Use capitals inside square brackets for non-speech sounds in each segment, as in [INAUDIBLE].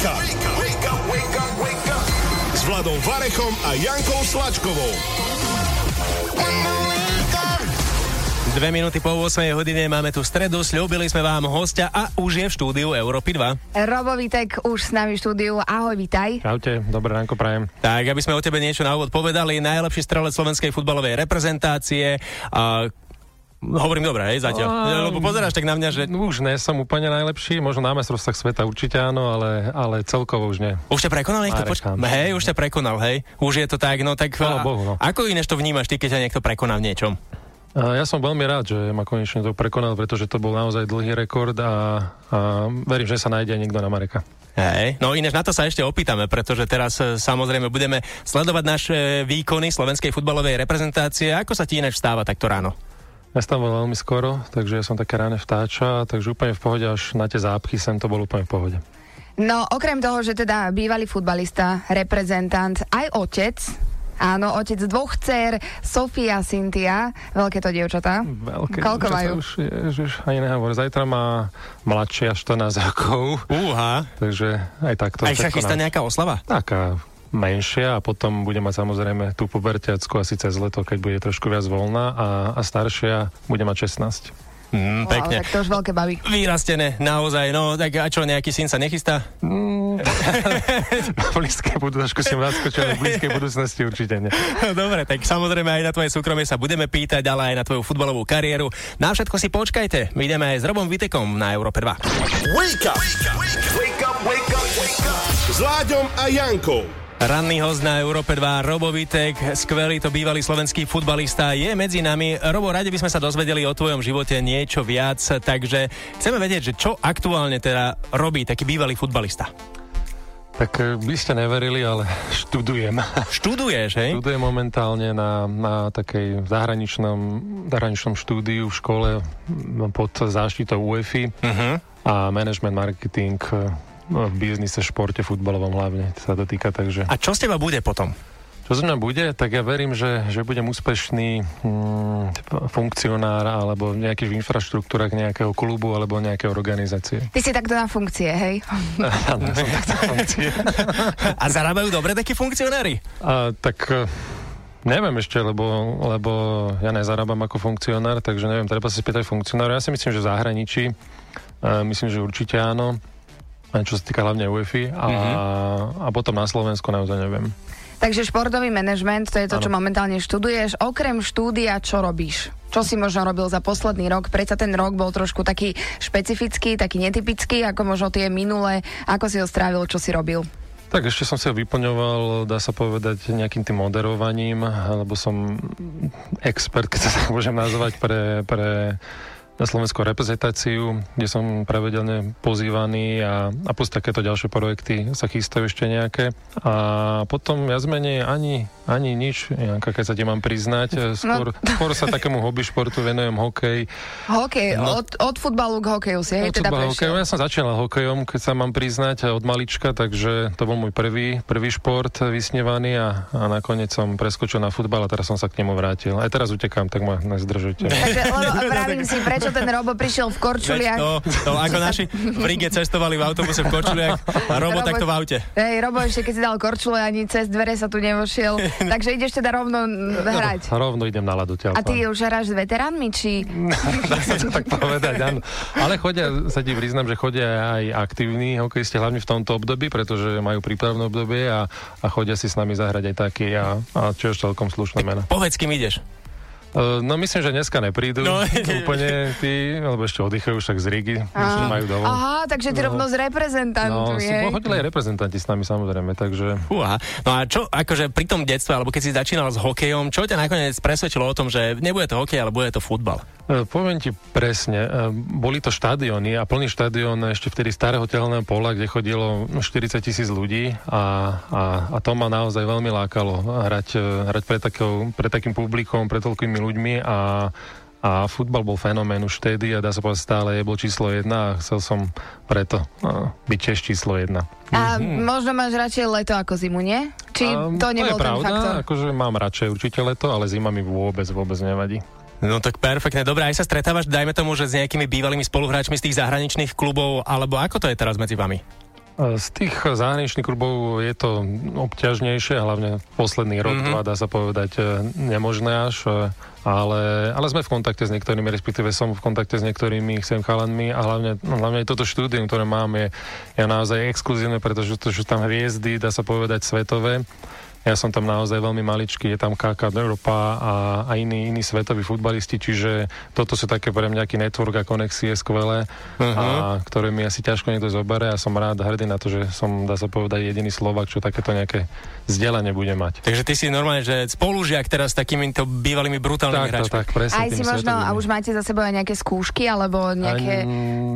Wake up! Wake up, wake up, wake up! S Vladom Varechom a Jankou Slačkovou. Dve minúty po 8 hodine máme tu stredu, slúbili sme vám hostia a už je v štúdiu Európy 2. Robo Vitek už s nami v štúdiu. Ahoj, vitaj. Čaute, dobré ránko prajem. Tak, aby sme o tebe niečo na úvod povedali, najlepší strelec slovenskej futbalovej reprezentácie. A Hovorím dobre, hej, zatiaľ. Um, Lebo pozeráš tak na mňa, že... Už nie som úplne najlepší, možno na mestrovstvách sveta určite áno, ale, ale celkovo už nie. Už ťa prekonal niekto? Poč- hej, už ťa prekonal, hej. Už je to tak, no tak... a, Bohu, no. Ako inéž to vnímaš ty, keď ťa niekto prekoná v niečom? Ja som veľmi rád, že ma konečne to prekonal, pretože to bol naozaj dlhý rekord a, a verím, že sa nájde niekto na Mareka. Hej, no inéž na to sa ešte opýtame, pretože teraz e, samozrejme budeme sledovať naše výkony slovenskej futbalovej reprezentácie. Ako sa ti inéž stáva takto ráno? Ja stával veľmi skoro, takže ja som také ráne vtáča, takže úplne v pohode, až na tie zápchy sem to bolo úplne v pohode. No, okrem toho, že teda bývalý futbalista, reprezentant, aj otec, Áno, otec dvoch dcer, Sofia, Cynthia, veľké to dievčatá. Veľké. Koľko majú? Už, ježiš, ani nehovor. Zajtra má mladšia 14 rokov. Uha. Takže aj takto. Aj sa chystá nejaká oslava? Taká menšia a potom bude mať samozrejme tú pubertiacku asi cez leto, keď bude trošku viac voľná a, a staršia bude mať 16. Mm, wow, pekne. tak to už veľké baví. Vyrastené, naozaj. No, tak a čo, nejaký syn sa nechystá? Mm, na blízkej budúcnosti si naskočil, v blízkej budúcnosti určite nie. Dobre, tak samozrejme aj na tvoje súkromie sa budeme pýtať, ale aj na tvoju futbalovú kariéru. Na všetko si počkajte. My ideme aj s Robom Vitekom na Európe 2. Wake up! Wake up, wake up, wake up, wake up. S Láďom a Jankou. Ranný host na Európe 2, Robo Vitek, skvelý to bývalý slovenský futbalista, je medzi nami. Robo, radi by sme sa dozvedeli o tvojom živote niečo viac, takže chceme vedieť, že čo aktuálne teda robí taký bývalý futbalista. Tak eh, by ste neverili, ale [LAUGHS] študujem. Študuješ, hej? Študujem momentálne na, na takej zahraničnom, zahraničnom štúdiu v škole pod záštitou UEFI uh-huh. a management marketing eh, No, v biznise, športe, futbalovom hlavne sa to týka, takže... A čo z teba bude potom? Čo z mňa bude? Tak ja verím, že, že budem úspešný mm, funkcionár alebo v nejakých infraštruktúrach nejakého klubu alebo nejakej organizácie. Ty si takto na funkcie, hej? Áno, som takto na funkcie. A zarábajú dobre takí funkcionári? A, tak e, Neviem ešte, lebo, lebo ja nezarábam ako funkcionár, takže neviem, treba si spýtať funkcionára. Ja si myslím, že v zahraničí, uh, myslím, že určite áno čo sa týka hlavne UEFI a, mm-hmm. a potom na Slovensku naozaj neviem. Takže športový manažment, to je to, ano. čo momentálne študuješ. Okrem štúdia, čo robíš? Čo si možno robil za posledný rok? Predsa ten rok bol trošku taký špecifický, taký netypický, ako možno tie minulé. Ako si ho strávil, čo si robil? Tak ešte som si ho vyplňoval, dá sa povedať, nejakým tým moderovaním, lebo som expert, keď sa tak môžem nazvať, pre, pre na slovenskú reprezentáciu, kde som pravidelne pozývaný a, a plus takéto ďalšie projekty sa chystajú ešte nejaké. A potom viac menej ani, ani nič, Janka, keď sa ti mám priznať. Skôr, no. skôr sa takému hobby športu venujem hokej. Hokej, no, od, od futbalu k hokeju si, hej, teda hokeju. Ja som začínal hokejom, keď sa mám priznať, od malička, takže to bol môj prvý, prvý šport vysnevaný a, a nakoniec som preskočil na futbal a teraz som sa k nemu vrátil. Aj teraz utekám, tak ma nezdržujte. [LAUGHS] Takže, lebo [LAUGHS] si, prečo čo ten Robo prišiel v korčuliach. To, to, ako naši v Rige cestovali v autobuse v korčuliach a Robo, Robo takto v aute. Hej, Robo ešte keď si dal korčule, ani cez dvere sa tu nevošiel. [LAUGHS] Takže ideš teda rovno hrať. No, rovno idem na ľadu. A ty už hráš s veteránmi, či... [LAUGHS] Dá sa to tak povedať, áno. Ale chodia, sa ti priznám, že chodia aj aktívni hokejisti, hlavne v tomto období, pretože majú prípravné obdobie a, a chodia si s nami zahrať aj taký a, a čo je celkom slušné mena. Povedz, kým ideš. Uh, no myslím, že dneska neprídu no, úplne tí, alebo ešte oddychajú však z Rigi, myslím, majú dovol. Aha, takže ty no. rovno z reprezentantmi. No, sú pochodili aj reprezentanti s nami samozrejme, takže... Uha. No a čo, akože pri tom detstve, alebo keď si začínal s hokejom, čo ťa nakoniec presvedčilo o tom, že nebude to hokej, ale bude to futbal? Uh, poviem ti presne, uh, boli to štadióny a plný štadión ešte vtedy starého telného pola, kde chodilo 40 tisíc ľudí a, a, a to ma naozaj veľmi lákalo hrať, hrať pre, takou, pre takým publikom, pre toľkými ľuďmi a, a futbal bol fenomén už vtedy a dá sa povedať stále je bol číslo jedna a chcel som preto uh, byť tiež číslo jedna. A mm-hmm. možno máš radšej leto ako zimu, nie? Či um, to nebol to je pravda, ten faktor? akože mám radšej určite leto, ale zima mi vôbec, vôbec nevadí. No tak perfektne, dobre, aj sa stretávaš, dajme tomu, že s nejakými bývalými spoluhráčmi z tých zahraničných klubov, alebo ako to je teraz medzi vami? Z tých zahraničných klubov je to obťažnejšie, hlavne posledný rok, mm-hmm. dva, dá sa povedať, nemožné až, ale, ale sme v kontakte s niektorými, respektíve som v kontakte s niektorými chcem chalanmi a hlavne, no, hlavne toto štúdium, ktoré mám, je, je naozaj exkluzívne, pretože to sú tam hviezdy, dá sa povedať, svetové ja som tam naozaj veľmi maličký, je tam KK Európa a, a iní, iní svetoví futbalisti, čiže toto sú také pre mňa nejaký network a konexie skvelé, uh-huh. a, ktoré mi asi ťažko niekto zobere a som rád hrdý na to, že som, dá sa povedať, jediný Slovak, čo takéto nejaké vzdelanie bude mať. Takže ty si normálne, že spolužiak teraz s takýmito bývalými brutálnymi tak, hráčmi. Tak, presne, aj si možno, a už máte za sebou aj nejaké skúšky, alebo nejaké... Aj,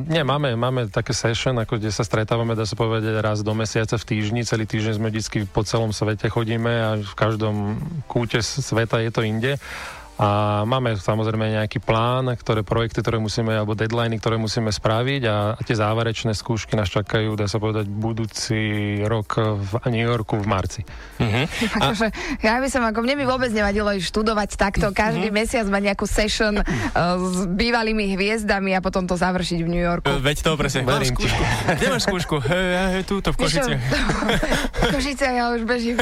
nie, máme, máme také session, ako kde sa stretávame, dá sa povedať, raz do mesiaca v týždni, celý týždeň sme vždy po celom svete chodíme chodíme a v každom kúte sveta je to inde. A máme samozrejme nejaký plán, ktoré projekty, ktoré musíme, alebo deadliny, ktoré musíme spraviť a, a tie záverečné skúšky nás čakajú, dá sa povedať, budúci rok v New Yorku v marci. Uh-huh. [LAUGHS] A... Akože, ja by som, ako mne by vôbec nevadilo študovať takto, každý uh-huh. mesiac mať nejakú session uh, s bývalými hviezdami a potom to završiť v New Yorku. Veď to presne, verím ti. Kde [LAUGHS] máš skúšku? He, túto v Košice. [LAUGHS] v Košice ja už bežím.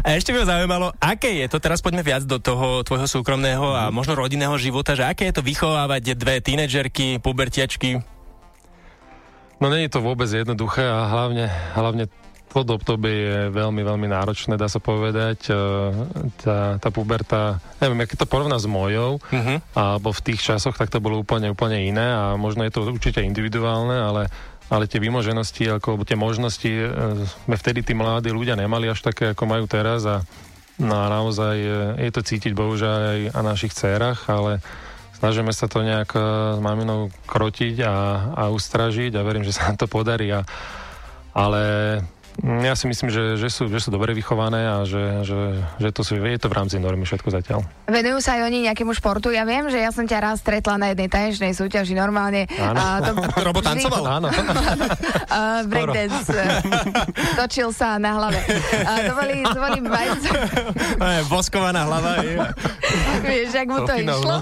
a ešte by ma zaujímalo, aké je to, teraz poďme viac do toho tvojho súkromného a možno rodinného života, že aké je to vychovávať dve tínedžerky, pubertiačky? No nie je to vôbec jednoduché a hlavne, hlavne to obdobie je veľmi, veľmi náročné, dá sa povedať. E, tá, tá puberta, neviem, keď to porovná s mojou, uh-huh. alebo v tých časoch, tak to bolo úplne, úplne iné a možno je to určite individuálne, ale ale tie vymoženosti, ako tie možnosti e, sme vtedy tí mladí ľudia nemali až také, ako majú teraz a No a naozaj je to cítiť bohužiaľ aj na našich dcerách, ale snažíme sa to nejak e, s maminou krotiť a, a ustražiť a verím, že sa nám to podarí. A, ale ja si myslím, že, že, sú, že sú dobre vychované a že, že, že to sú, je to v rámci normy všetko zatiaľ. Venujú sa aj oni nejakému športu? Ja viem, že ja som ťa raz stretla na jednej tanečnej súťaži normálne. Áno. A to, [LAUGHS] Robo tancoval? Áno. [LAUGHS] uh, breakdance. [LAUGHS] Točil sa na hlave. Uh, to boli, to boli majstr... Voskovaná hlava. Vieš, ak mu to išlo?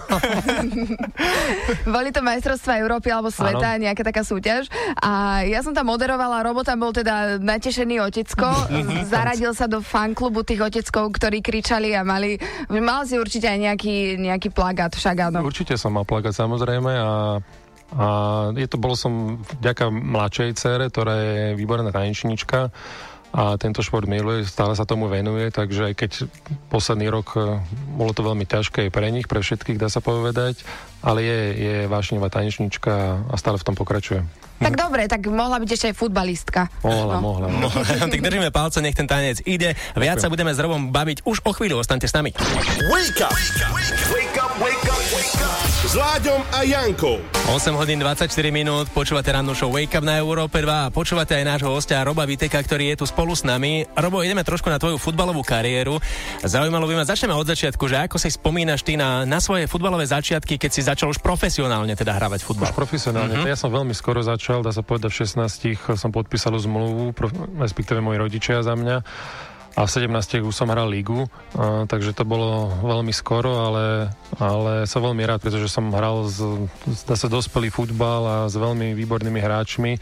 boli to majstrovstvá Európy alebo sveta, áno. nejaká taká súťaž. A ja som tam moderovala, Robo tam bol teda natešený nadšený otecko, zaradil sa do fanklubu tých oteckov, ktorí kričali a mali, mal si určite aj nejaký, nejaký plagát však áno. Určite som mal plagát samozrejme a a je to, bol som vďaka mladšej cere, ktorá je výborná tanečnička a tento šport miluje, stále sa tomu venuje, takže aj keď posledný rok e, bolo to veľmi ťažké aj pre nich, pre všetkých dá sa povedať, ale je, je vášnivá tanečnička a stále v tom pokračuje. Tak dobre, tak mohla byť ešte aj futbalistka. Mohla, no. mohla. mohla. [LAUGHS] tak držíme palce, nech ten tanec ide. Viac sa budeme s Robom baviť už o chvíľu, ostaňte s nami. Wake up! Wake up, wake up, wake up, S Láďom a Jankou. 8 hodín 24 minút, počúvate rannú show Wake Up na Európe 2 a počúvate aj nášho hostia Roba Viteka, ktorý je tu spolu s nami. Robo, ideme trošku na tvoju futbalovú kariéru. Zaujímalo by ma, začneme od začiatku, že ako si spomínaš ty na, na svoje futbalové začiatky, keď si začal už profesionálne teda hrávať futbal? Už profesionálne, mm-hmm. ja som veľmi skoro začal začal, dá sa povedať, v 16 som podpísal zmluvu, respektíve moji rodičia za mňa a v 17 už som hral lígu, a, takže to bolo veľmi skoro, ale, ale som veľmi rád, pretože som hral z, zase dospelý futbal a s veľmi výbornými hráčmi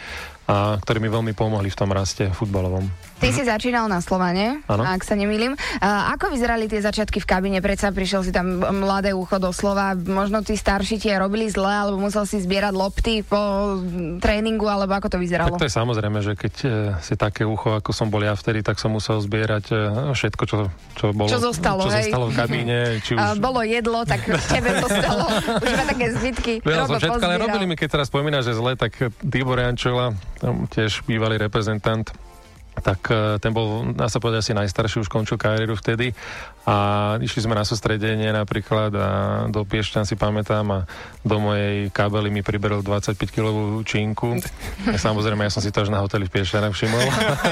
a ktorí mi veľmi pomohli v tom raste futbalovom. Ty si začínal na Slovane, ano. ak sa nemýlim. A ako vyzerali tie začiatky v kabine? Predsa prišiel si tam mladé ucho do slova. Možno tí starší tie robili zle, alebo musel si zbierať lopty po tréningu, alebo ako to vyzeralo? Tak to je samozrejme, že keď e, si také ucho, ako som bol ja vtedy, tak som musel zbierať e, všetko, čo, čo bolo. Čo zostalo, čo hej? zostalo v kabíne. [LAUGHS] Či už... bolo jedlo, tak [LAUGHS] tebe zostalo. už iba také zbytky. Ja som všetko, ale robili mi, keď teraz spomínaš, že zle, tak Tibor Jančola, tiež bývalý reprezentant, tak e, ten bol, dá sa povedať, asi najstarší, už končil kariéru vtedy a išli sme na sústredenie napríklad a do Piešťan si pamätám a do mojej kábely mi priberol 25-kilovú činku. A [LAUGHS] samozrejme, ja som si to až na hoteli v Piešťanách všimol.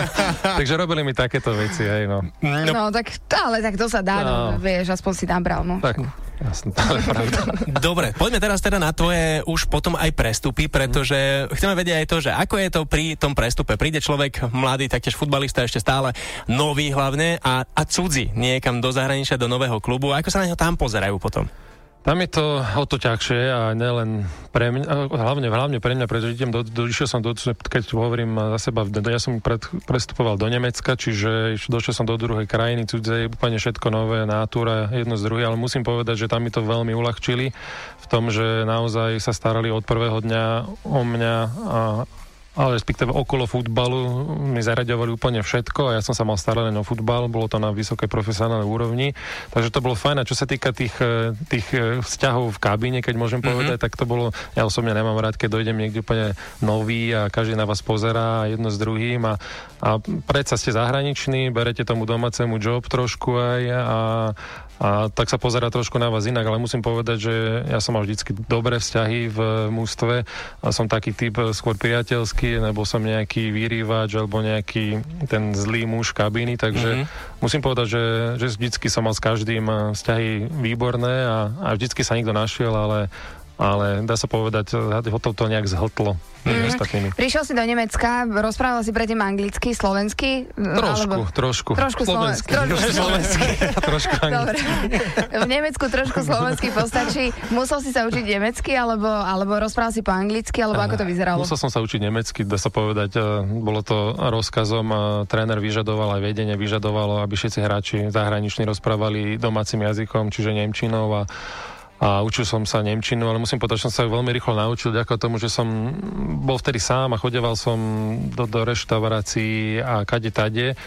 [LAUGHS] Takže robili mi takéto veci, hej, no. No, no tak, ale tak to sa dá, no. no vieš, aspoň si nabral, no. Tak, Jasne, to je pravda. [LAUGHS] Dobre, poďme teraz teda na tvoje už potom aj prestupy, pretože chceme vedieť aj to, že ako je to pri tom prestupe. Príde človek mladý, taktiež futbalista, ešte stále nový hlavne a, a cudzí niekam do zahraničia, do nového klubu. Ako sa na neho tam pozerajú potom? Tam je to o to ťažšie a nelen pre mňa, hlavne, hlavne pre mňa, pretože idem do, do, išiel som do, keď hovorím za seba, ja som pred, prestupoval do Nemecka, čiže došiel som do druhej krajiny, cudzej, úplne všetko nové, nátura, jedno z druhé, ale musím povedať, že tam mi to veľmi uľahčili v tom, že naozaj sa starali od prvého dňa o mňa a ale respektíve okolo futbalu mi zaraďovali úplne všetko a ja som sa mal starať len o futbal, bolo to na vysokej profesionálnej úrovni, takže to bolo fajn. A čo sa týka tých, e, tých e, vzťahov v kabíne, keď môžem mm-hmm. povedať, tak to bolo, ja osobne nemám rád, keď dojdem niekde úplne nový a každý na vás pozerá jedno s druhým. A, a predsa ste zahraniční, berete tomu domácemu job trošku aj a, a tak sa pozera trošku na vás inak, ale musím povedať, že ja som mal vždycky dobré vzťahy v mústve a som taký typ skôr priateľský, nebo som nejaký vyrývač alebo nejaký ten zlý muž kabíny, takže mm-hmm. musím povedať, že, že vždycky som mal s každým vzťahy výborné a, a vždycky sa nikto našiel, ale ale dá sa povedať, ho to nejak zhltlo mm. ostatnými. Prišiel si do Nemecka, rozprával si predtým anglicky, slovensky? Trošku, alebo... trošku. Trošku slovensky. Trošku [LAUGHS] slovensky. trošku [LAUGHS] Dobre. V Nemecku trošku slovensky postačí. Musel si sa učiť nemecky, alebo, alebo rozprával si po anglicky, alebo ako to vyzeralo? Musel som sa učiť nemecky, dá sa povedať. Bolo to rozkazom. Tréner vyžadoval, aj vedenie vyžadovalo, aby všetci hráči zahraniční rozprávali domácim jazykom, čiže nemčinou a a učil som sa Nemčinu, ale musím povedať, že som sa ju veľmi rýchlo naučil, ďakujem tomu, že som bol vtedy sám a chodeval som do, do reštaurácií a kade tade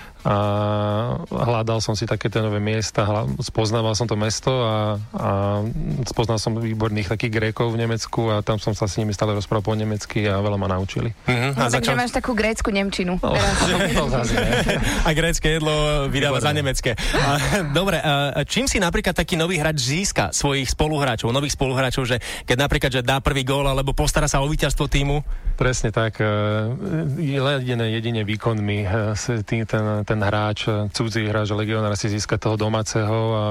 hľadal som si také tie nové miesta, hľa, spoznával som to mesto a, a spoznal som výborných takých Grékov v Nemecku a tam som sa s nimi stále rozprával po nemecky a veľa ma naučili. Mm-hmm. No, a takže začal... máš takú grécku Nemčinu. No, [LAUGHS] a grécke jedlo vydáva za nemecké. Dobre, čím si napríklad taký nový hráč získa svojich spoluhráčov, nových spoluhráčov, že keď napríklad že dá prvý gól alebo postará sa o víťazstvo týmu? Presne tak. Jedine, jedine výkonmi ten, ten ten hráč, cudzí hráč, legionár si získa toho domáceho a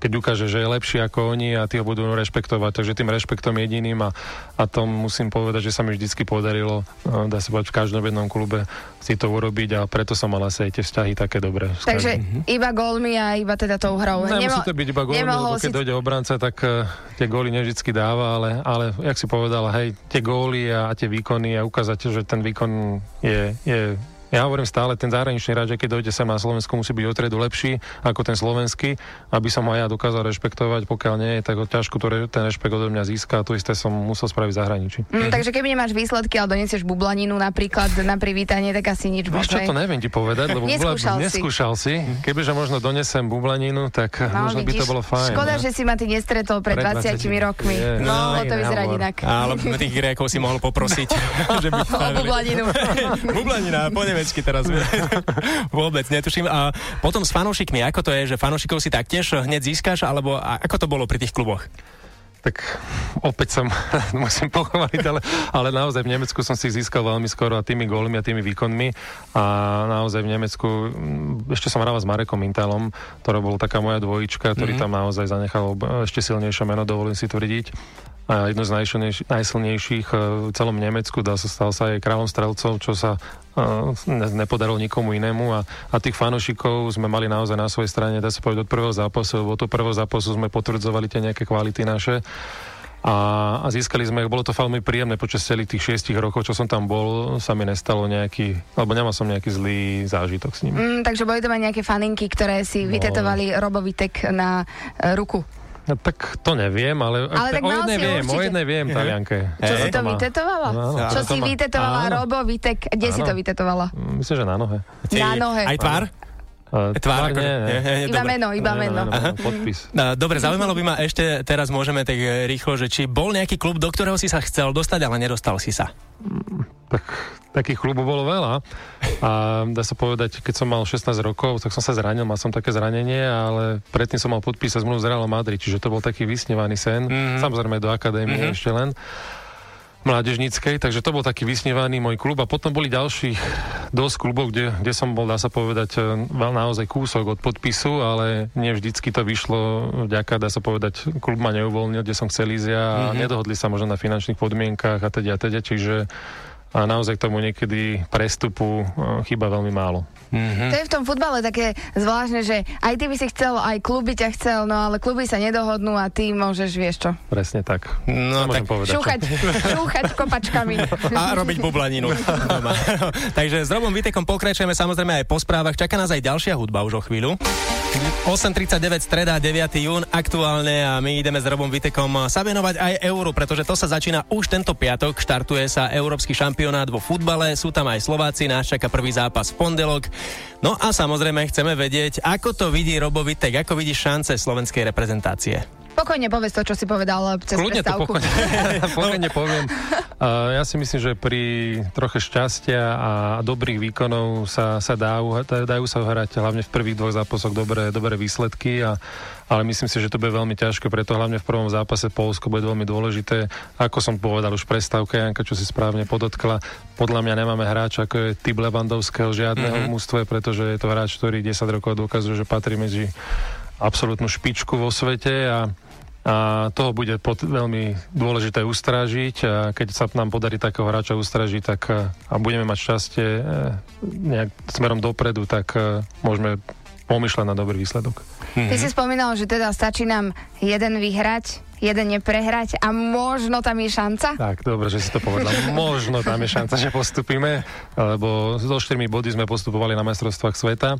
keď ukáže, že je lepší ako oni a tí ho budú rešpektovať. Takže tým rešpektom jediným a, a tom musím povedať, že sa mi vždycky podarilo, no, dá sa povedať, v každom jednom klube si to urobiť a preto som mal asi aj tie vzťahy také dobré. Takže iba gólmi a iba teda tou hrou. Nemusí to byť iba gólmi, lebo keď si... dojde obranca, tak uh, tie góly nevždycky dáva, ale, ale jak si povedal, hej, tie góly a, a tie výkony a ukázať, že ten výkon je, je ja hovorím stále, ten zahraničný hráč, keď dojde sem na Slovensku, musí byť otredu lepší ako ten slovenský, aby som aj ja dokázal rešpektovať. Pokiaľ nie, tak ho ťažko to, ten rešpekt odo mňa získa. To isté som musel spraviť v zahraničí. Mm, takže keby nemáš výsledky, ale donesieš bublaninu napríklad na privítanie, tak asi nič Vieš čo, to neviem ti povedať, lebo neskúšal, si. neskúšal si. Kebyže možno donesem bublaninu, tak no, možno vidíš, by to bolo fajn. Škoda, ne? že si ma ty nestretol pred, pred 20, 20 rokmi. Je. No, no, to vyzerá inak. Ale tých Grékov si mohol poprosiť, [LAUGHS] [LAUGHS] že by o bublaninu. [LAUGHS] Bublanina, po nemecky teraz. [LAUGHS] Vôbec netuším. A potom s fanúšikmi, ako to je, že fanúšikov si taktiež hneď získaš, alebo ako to bolo pri tých kluboch? tak opäť som [LAUGHS] musím pochváliť, ale, ale naozaj v Nemecku som si získal veľmi skoro a tými gólmi a tými výkonmi a naozaj v Nemecku mm, ešte som hral s Marekom Intalom, ktorá bol taká moja dvojička, ktorý mm-hmm. tam naozaj zanechal ešte silnejšie meno, dovolím si tvrdiť a jedno z najsilnejších, najsilnejších e, v celom Nemecku, dá sa stal sa aj kráľom strelcov, čo sa uh, nepodarilo nikomu inému a, a tých fanošikov sme mali naozaj na svojej strane, dá sa povedať od prvého zápasu, lebo to prvého zápasu sme potvrdzovali tie nejaké kvality naše a, a získali sme, bolo to veľmi príjemné počas celých tých šiestich rokov, čo som tam bol, sa mi nestalo nejaký, alebo nemal som nejaký zlý zážitok s nimi. Mm, takže boli to mať nejaké faninky, ktoré si no. vytetovali Robovitek na uh, ruku. No, tak to neviem, ale, ale tak o jednej viem, určite. o jednej viem, Talianke. Čo si to vytetovala? No, Čo si vytetovala, Robo, Vitek? Kde áno. si to vytetovala? Myslím, že na nohe. Na nohe. Aj tvár? Uh, tvár, nie, nie. nie, iba dobre. meno, iba meno. meno, meno podpis. No, dobre, zaujímalo by ma ešte, teraz môžeme tak rýchlo, že či bol nejaký klub, do ktorého si sa chcel dostať, ale nedostal si sa? Mm, tak takých klubov bolo veľa. A dá sa povedať, keď som mal 16 rokov, tak som sa zranil, mal som také zranenie, ale predtým som mal podpísať zmluvu z Real Madrid, čiže to bol taký vysnívaný sen. Mm-hmm. Samozrejme do akadémie mm-hmm. ešte len mládežníckej, takže to bol taký vysnívaný môj klub a potom boli ďalší dosť klubov, kde, kde som bol, dá sa povedať, e, veľ naozaj kúsok od podpisu, ale nie vždycky to vyšlo vďaka, dá sa povedať, klub ma neuvoľnil, kde som chcel ísť ja mm-hmm. a nedohodli sa možno na finančných podmienkách a teda a teda, čiže a naozaj tomu niekedy prestupu chýba veľmi málo. Mm-hmm. To je v tom futbale také zvláštne, že aj ty by si chcel, aj kluby ťa chcel, no ale kluby sa nedohodnú a ty môžeš, vieš čo. Presne tak. No, tak povedať, šúchať, šúchať kopačkami. A robiť bublaninu. Takže s Robom Vitekom pokračujeme samozrejme aj po správach. Čaká nás aj ďalšia hudba už o chvíľu. 8.39 streda, 9. jún aktuálne a my ideme s Robom Vitekom sa venovať aj euru, pretože to sa začína už tento piatok. Štartuje sa Európsky šampionát vo futbale, sú tam aj Slováci, nás čaká prvý zápas v pondelok. No a samozrejme chceme vedieť, ako to vidí Robo Vitek, ako vidí šance slovenskej reprezentácie. Pokojne povedz to, čo si povedal cez Kľudne to pokojne, [LAUGHS] pokojne poviem. Uh, ja si myslím, že pri troche šťastia a dobrých výkonov sa, sa dajú, dajú sa hrať hlavne v prvých dvoch zápasoch dobré, dobré výsledky, a, ale myslím si, že to bude veľmi ťažké, preto hlavne v prvom zápase Polsko bude veľmi dôležité. Ako som povedal už prestávka, Janka, čo si správne podotkla, podľa mňa nemáme hráča, ako je typ Levandovského žiadneho mm-hmm. mústve, pretože je to hráč, ktorý 10 rokov dokazuje, že patrí medzi absolútnu špičku vo svete a a toho bude pod, veľmi dôležité ustrážiť a keď sa nám podarí takého hráča ustražiť tak, e, a budeme mať šťastie e, nejak smerom dopredu, tak e, môžeme pomýšľať na dobrý výsledok. Ty si spomínal, že teda stačí nám jeden vyhrať, jeden neprehrať a možno tam je šanca? Tak, dobre, že si to povedal. možno tam je šanca, že postupíme, lebo so 4 body sme postupovali na majstrovstvách sveta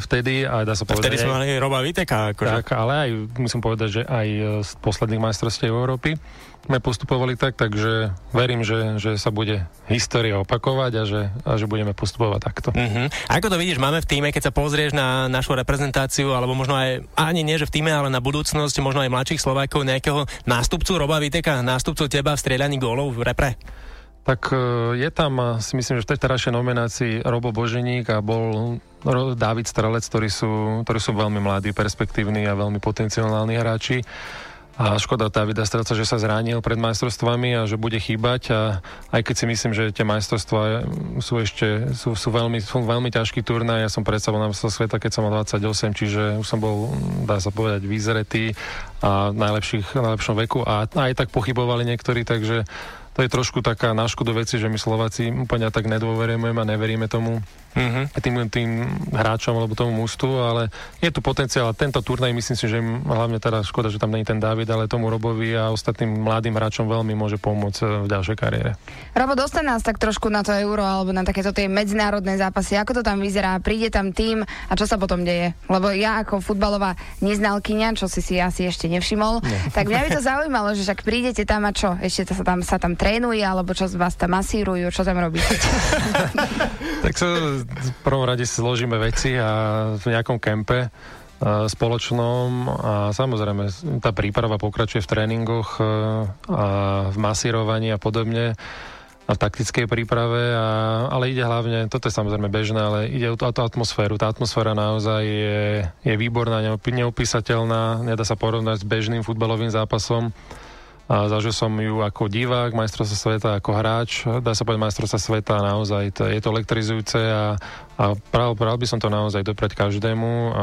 vtedy, a dá sa povedať... Vtedy sme mali Roba Viteka. Akože. Tak, ale aj, musím povedať, že aj z posledných majstrovstiev Európy sme postupovali tak, takže verím, že, že sa bude história opakovať a že, a že budeme postupovať takto. Uh-huh. Ako to vidíš, máme v týme, keď sa pozrieš na našu reprezentáciu, alebo možno aj, ani nie, že v týme, ale na budúcnosť, možno aj mladších Slovákov, nejakého nástupcu Roba Viteka, nástupcu teba v strieľaní gólov v repre? Tak e, je tam, si myslím, že v tej terajšej nominácii Robo Boženík a bol David Strelec, ktorí sú, ktorí sú veľmi mladí, perspektívni a veľmi potenciálni hráči. A škoda Davida Strelca, že sa zranil pred majstrovstvami a že bude chýbať. A aj keď si myslím, že tie majstrovstvá sú ešte sú, sú, veľmi, sú veľmi ťažký turnaj. Ja som predsa bol na sveta, keď som mal 28, čiže už som bol, dá sa povedať, vyzretý a najlepších, najlepšom veku. A aj tak pochybovali niektorí, takže to je trošku taká na škodu veci, že my Slováci úplne tak nedôverujeme a neveríme tomu mm-hmm. tým, tým hráčom alebo tomu mústvu, ale je tu potenciál a tento turnaj myslím si, že im, hlavne teda škoda, že tam není ten David, ale tomu Robovi a ostatným mladým hráčom veľmi môže pomôcť e, v ďalšej kariére. Robo, dostane nás tak trošku na to euro alebo na takéto tie medzinárodné zápasy. Ako to tam vyzerá? Príde tam tým a čo sa potom deje? Lebo ja ako futbalová neznalkyňa, čo si si asi ešte nevšimol, no. tak mňa by to [LAUGHS] zaujímalo, že však prídete tam a čo? Ešte sa tam, sa tam tre trénuje, alebo čo vás tam masírujú, čo tam robíte? [LAUGHS] tak sa v prvom rade si zložíme veci a v nejakom kempe e, spoločnom a samozrejme tá príprava pokračuje v tréningoch e, a v masírovaní a podobne a v taktickej príprave, a, ale ide hlavne, toto je samozrejme bežné, ale ide o tú, atmosféru. Tá atmosféra naozaj je, je výborná, neopísateľná, nedá sa porovnať s bežným futbalovým zápasom. A zažil som ju ako divák, majstrovstva sveta, ako hráč. Dá sa povedať majstrovstva sveta naozaj. To, je to elektrizujúce a, a pral, pral by som to naozaj dopreť každému. A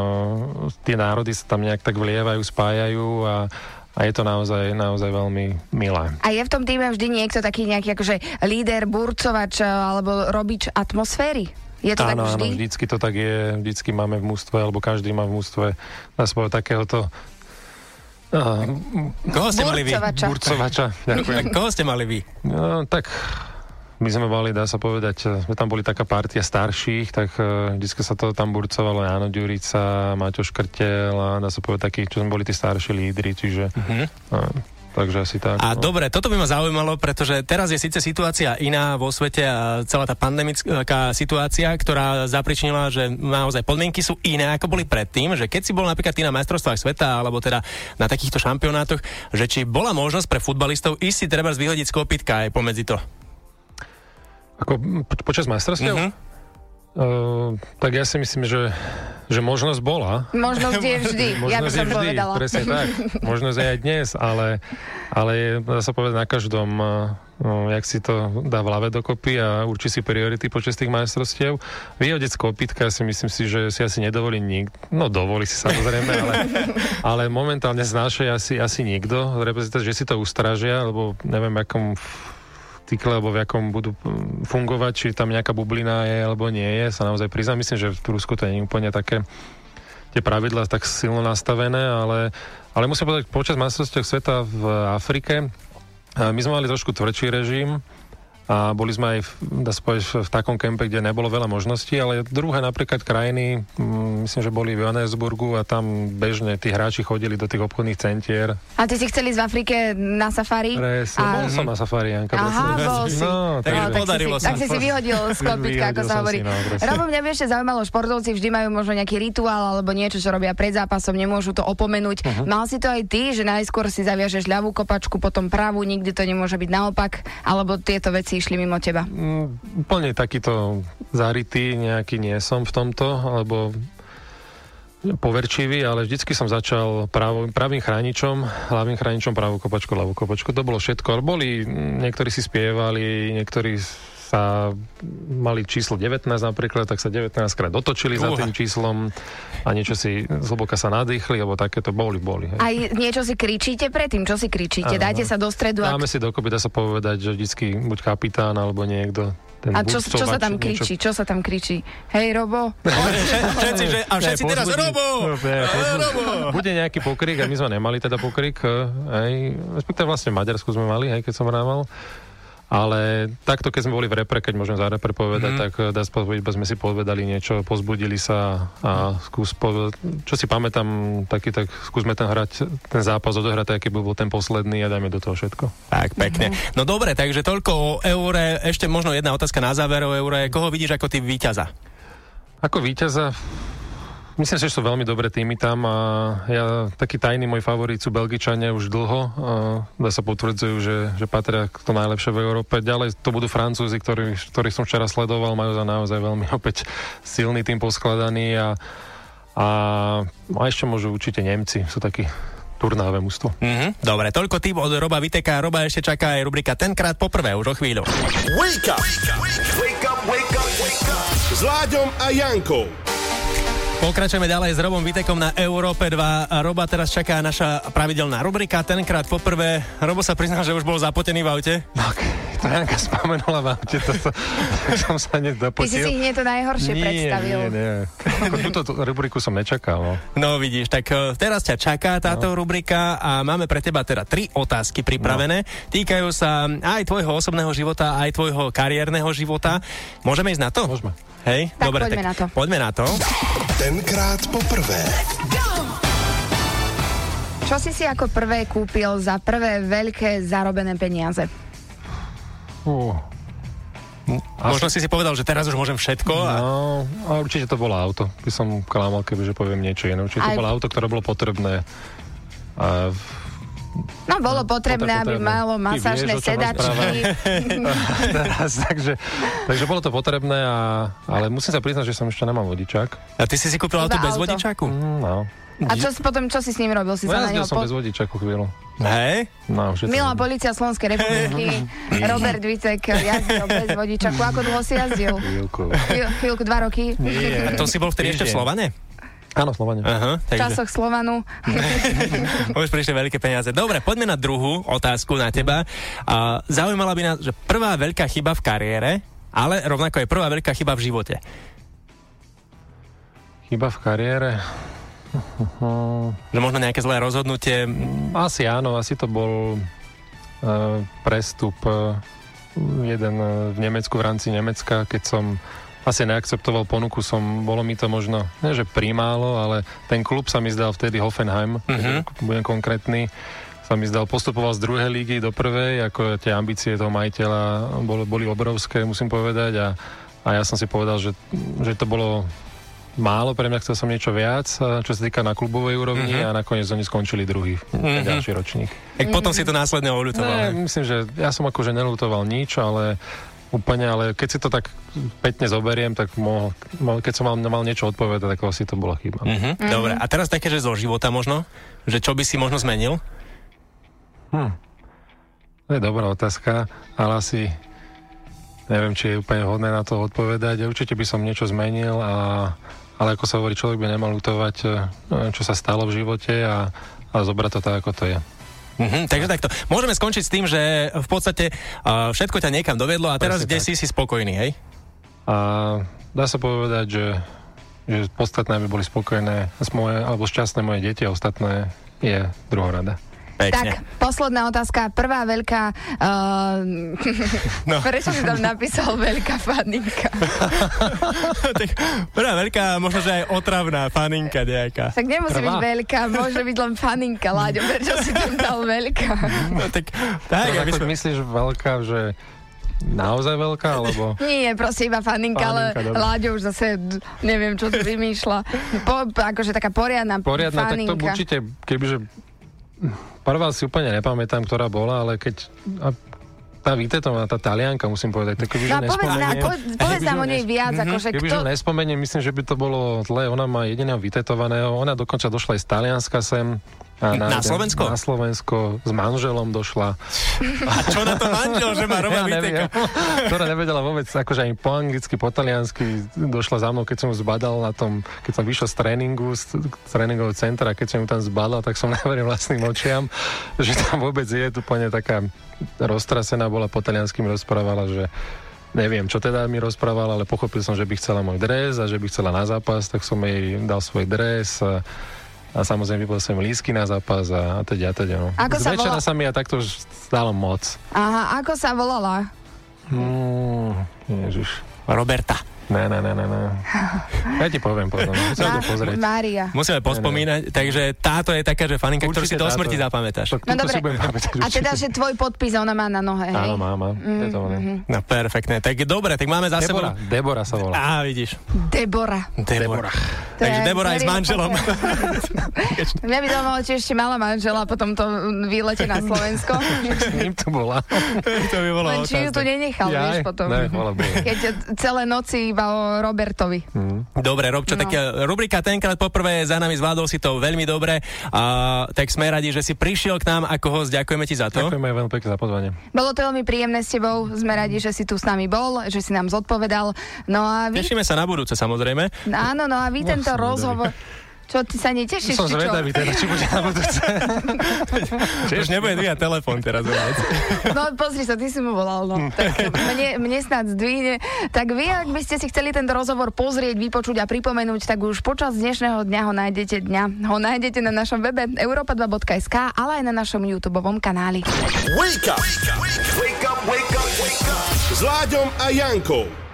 tie národy sa tam nejak tak vlievajú, spájajú a, a je to naozaj, naozaj veľmi milé. A je v tom týme vždy niekto taký nejaký akože líder, burcovač alebo robič atmosféry? Je to áno, tak vždy? Áno, vždycky to tak je, vždycky máme v mústve, alebo každý má v mústve, sa povedať, takéhoto Uh, koho ste mali vy? Burcovača. Ďakujem. [LAUGHS] koho ste mali vy? No, tak my sme mali, dá sa povedať, sme tam boli taká partia starších, tak uh, vždy sa to tam burcovalo Jano Ďurica, Maťo Škrtel a dá sa povedať takí, čo sme boli tí starší lídry, čiže uh-huh. uh, takže asi tak. A no. dobre, toto by ma zaujímalo, pretože teraz je síce situácia iná vo svete a celá tá pandemická situácia, ktorá zapričinila, že naozaj podmienky sú iné, ako boli predtým, že keď si bol napríklad ty na majstrovstvách sveta alebo teda na takýchto šampionátoch, že či bola možnosť pre futbalistov ísť si treba vyhodiť z kopitka aj pomedzi to? Ako počas majstrovstiev? Uh-huh. Uh, tak ja si myslím, že, že možnosť bola. Možnosť je [LAUGHS] vždy, možnosť ja by som vždy, povedala. Presne tak. Možnosť je aj dnes, ale, ale je, dá sa povedať na každom, uh, jak si to dá v hlave dokopy a určí si priority počas tých majstrovstiev. Vyhodiť z kopitka si myslím si, že si asi nedovolí nikto. No dovolí si samozrejme, ale, [LAUGHS] ale momentálne znáša asi, asi nikto. Že si to ustražia, lebo neviem, akom cykle, alebo v akom budú mm, fungovať, či tam nejaká bublina je, alebo nie je, sa naozaj priznám. Myslím, že v Rusku to nie je úplne také tie pravidlá tak silno nastavené, ale, ale musím povedať, počas majstrovstiev sveta v Afrike my sme mali trošku tvrdší režim, a boli sme aj v, dá sa povedať, v takom kempe, kde nebolo veľa možností, ale druhé napríklad krajiny, mm, myslím, že boli v Johannesburgu a tam bežne tí hráči chodili do tých obchodných centier. A ty si chceli v Afrike na safari? Presne, a... bol som na safari, Janka. Aha, bol si. No, takže no, podarilo sa. Tak si si vyhodil z klopitka, ako sa hovorí. Si, no, Robo, mňa by ešte zaujímalo, športovci vždy majú možno nejaký rituál alebo niečo, čo robia pred zápasom, nemôžu to opomenúť. Uh-huh. Mal si to aj ty, že najskôr si zaviažeš ľavú kopačku, potom pravú, nikdy to nemôže byť naopak, alebo tieto veci išli mimo teba? Mm, úplne takýto zarytý nejaký nie som v tomto, alebo poverčivý, ale vždycky som začal pravo, pravým chráničom, hlavným chráničom pravú kopačku, ľavú kopačku. To bolo všetko. Boli, niektorí si spievali, niektorí sa mali číslo 19 napríklad, tak sa 19 krát dotočili uh. za tým číslom a niečo si zhlboka sa nadýchli, alebo takéto boli, boli. Hej. Aj niečo si kričíte predtým? Čo si kričíte? Ano. Dáte sa do stredu? Dáme ak... si dokopy, dá sa povedať, že vždycky buď kapitán alebo niekto ten a čo, čo sa tam kričí? Niečo... Čo sa tam kričí? Hej, Robo? [LAUGHS] všetci, že, a všetci ne, teraz, Robo! Ne, Robo! Bude nejaký pokrik, a my sme nemali teda pokrik, hej, respektíve vlastne v Maďarsku sme mali, hej, keď som rával. Ale takto, keď sme boli v repre, keď môžem za repre povedať, mm. tak eh, dá sa povedať, sme si povedali niečo, pozbudili sa a skús, po, čo si pamätám, taký, tak skúsme ten hrať, ten zápas odohrať, aký bol ten posledný a dajme do toho všetko. Tak, pekne. Mm. No dobre, takže toľko o eure. Ešte možno jedna otázka na záver o eure. Koho vidíš ako ty víťaza? Ako víťaza? Myslím si, že sú veľmi dobré týmy tam a ja, taký tajný môj favorit sú Belgičania už dlho. A dá sa potvrdzujú, že, že patria k to najlepšie v Európe. Ďalej to budú Francúzi, ktorí, ktorých som včera sledoval, majú za naozaj veľmi [LAUGHS] opäť silný tým poskladaný a, a, a ešte môžu určite Nemci, sú takí turnáve mužstvo. Mm-hmm. Dobre, toľko tým od Roba Viteka. Roba ešte čaká aj rubrika Tenkrát poprvé, už o chvíľu. Wake up! Wake up, wake up, wake up, wake up. S Láďom a Jankou. Pokračujeme ďalej s Robom Vitekom na Európe 2. Roba teraz čaká naša pravidelná rubrika. Tenkrát poprvé. Robo sa priznal, že už bol zapotený v aute. Tak, to Janka spomenula v aute, to, to, [LAUGHS] to som sa hneď dopotil. Ty si si hneď to najhoršie nie, predstavil. Nie, nie, Ako túto tú rubriku som nečakal. No. no vidíš, tak e, teraz ťa čaká táto no. rubrika a máme pre teba teda tri otázky pripravené. No. Týkajú sa aj tvojho osobného života, aj tvojho kariérneho života. Môžeme ísť na to? Môžeme. Hej? Tak Dobre, poďme tak na to. Poďme na to. Tenkrát poprvé. Čo si si ako prvé kúpil za prvé veľké zarobené peniaze? Uh. Asi... Možno si si povedal, že teraz už môžem všetko. A... No, a určite to bolo auto. By som klamal, kebyže poviem niečo iné. Určite Aj... to bolo auto, ktoré bolo potrebné. A No, bolo potrebné, potrebné. aby malo masážne sedačky. [LAUGHS] Teraz, takže, takže bolo to potrebné, a, ale musím sa priznať, že som ešte nemal vodičák. A ty si si kúpil auto bez vodičáku? Mm, no. A čo si potom, čo si s ním robil? Si no, sa ja na som po... bez vodičáku chvíľu. Hej? No, Milá policia Slovenskej republiky, Robert Vicek jazdil bez vodičaku. Ako dlho si jazdil? Chvíľku. Chvíľku, dva roky? Nie. To si bol vtedy ešte v Slovane? Áno, Slovania. Uh-huh, takže... V časoch Slovanu. [LAUGHS] Už prišli veľké peniaze. Dobre, poďme na druhú otázku na teba. A zaujímala by nás, že prvá veľká chyba v kariére, ale rovnako je prvá veľká chyba v živote. Chyba v kariére? že možno nejaké zlé rozhodnutie? Asi áno, asi to bol uh, prestup uh, jeden uh, v Nemecku v rámci Nemecka, keď som asi neakceptoval ponuku som, bolo mi to možno, nie že primálo, ale ten klub sa mi zdal vtedy Hoffenheim, uh-huh. budem konkrétny, sa mi zdal, postupoval z druhej lígy do prvej, ako tie ambície toho majiteľa boli, boli obrovské, musím povedať a, a ja som si povedal, že, že to bolo málo, pre mňa chcel som niečo viac, čo sa týka na klubovej úrovni uh-huh. a nakoniec oni skončili druhý, uh-huh. ďalší ročník. Tak potom si to následne oľutoval. Ne, myslím, že ja som akože nelutoval nič, ale úplne, ale keď si to tak pätne zoberiem, tak mohol, keď som mal, mal niečo odpovedať, tak asi to bola chyba. Mm-hmm. Mm-hmm. Dobre, a teraz také, že zo života možno? Že čo by si možno zmenil? Hm. To je dobrá otázka, ale asi neviem, či je úplne hodné na to odpovedať. Určite by som niečo zmenil, a, ale ako sa hovorí, človek by nemal lutovať, eh, čo sa stalo v živote a, a zobrať to tak, ako to je. Mhm, takže takto. Môžeme skončiť s tým, že v podstate uh, všetko ťa niekam dovedlo a teraz Presne kde tak. si si spokojný, hej? A dá sa povedať, že, že podstatné, aby boli spokojné moje, alebo šťastné moje deti a ostatné je druhorada. Tak, Pekne. posledná otázka. Prvá veľká... Uh, No. [LAUGHS] [LAUGHS] Prečo si tam napísal veľká faninka? [LAUGHS] tak, prvá veľká, možno, že aj otravná faninka nejaká. Tak nemusí Prvá. byť veľká, môže byť len faninka, Láďo. Prečo si tam dal veľká? No, tak, tak, Tak, aby sme... myslíš veľká, že naozaj veľká, alebo... Nie, proste iba faninka, ale Faninka, dobre. Láďo už zase neviem, čo tu vymýšľa. Po, akože taká poriadna, Poriadna, tak faninka. to určite, kebyže... Prvá si úplne nepamätám, ktorá bola, ale keď... A tá Vitetová, tá talianka, musím povedať, tak kebyže No, povedz, nám, povedz, o nej viac, Mhm. akože Kebyže kto... nespomeniem, myslím, že by to bolo zle. Ona má jediného vytetovaného. Ona dokonca došla aj z Talianska sem. A Na Slovensko? Na Slovensko. S manželom došla. A čo na to manžel, že má Roba [LAUGHS] Ja neviem. [LAUGHS] Ktorá nevedela vôbec, akože aj po anglicky, po taliansky došla za mnou, keď som ju zbadal na tom, keď som vyšiel z tréningu, z, tréningového centra, keď som ju tam zbadal, tak som [LAUGHS] neveril vlastným očiam, že tam vôbec je úplne taká roztrasená, bola po taliansky mi rozprávala, že neviem, čo teda mi rozprávala, ale pochopil som, že by chcela môj dres a že by chcela na zápas, tak som jej dal svoj dres a, a samozrejme vypol som lísky na zápas a, a teda, a teda. No. Ako sa večera volá- sa mi aj takto už stalo moc. Aha, ako sa volala? Mm, ježiš. Roberta. Ne, ne, ne, ne, ne. [LAUGHS] Ja ti poviem potom. Musím to pozrieť. Mária. Musíme pospomínať, takže táto je taká, že faninka, ktorú si do smrti zapamätáš. To, No dobre. pamätať A teda, že tvoj podpis ona má na nohe, hej? Áno, má, má. Je ono. No perfektné, tak dobre, tak máme za sebou... Debora, Debora sa volá. Á, vidíš. Debora. Debora. To Takže je Debora aj s manželom. [LAUGHS] Mňa by zaujímalo, či ešte mala manžela po tomto výlete na Slovensko. S ním tu bola. to by bolo Len či ju tu nenechal, vieš, potom. Ne. Keď celé noci iba o Robertovi. Dobre, Robčo, No. tak e, rubrika tenkrát poprvé za nami zvládol si to veľmi dobre. A, tak sme radi, že si prišiel k nám ako host. Ďakujeme ti za to. Ďakujem aj veľmi pekne za pozvanie. Bolo to veľmi príjemné s tebou. Sme radi, že si tu s nami bol, že si nám zodpovedal. No a vy... Tešíme sa na budúce, samozrejme. Áno, no a vy tento som rozhovor... Čo, ty sa netešíš? Som zvedavý teda, či bude na budúce. Už nebude dvíhať telefón teraz. No pozri sa, ty si mu volal, no. Tak mne, mne snad zdvihne. Tak vy, ak by ste si chceli tento rozhovor pozrieť, vypočuť a pripomenúť, tak už počas dnešného dňa ho nájdete dňa. Ho nájdete na našom webe europa2.sk, ale aj na našom YouTube kanáli. Wake up! Wake up, wake up, wake up! S Láďom a Jankou.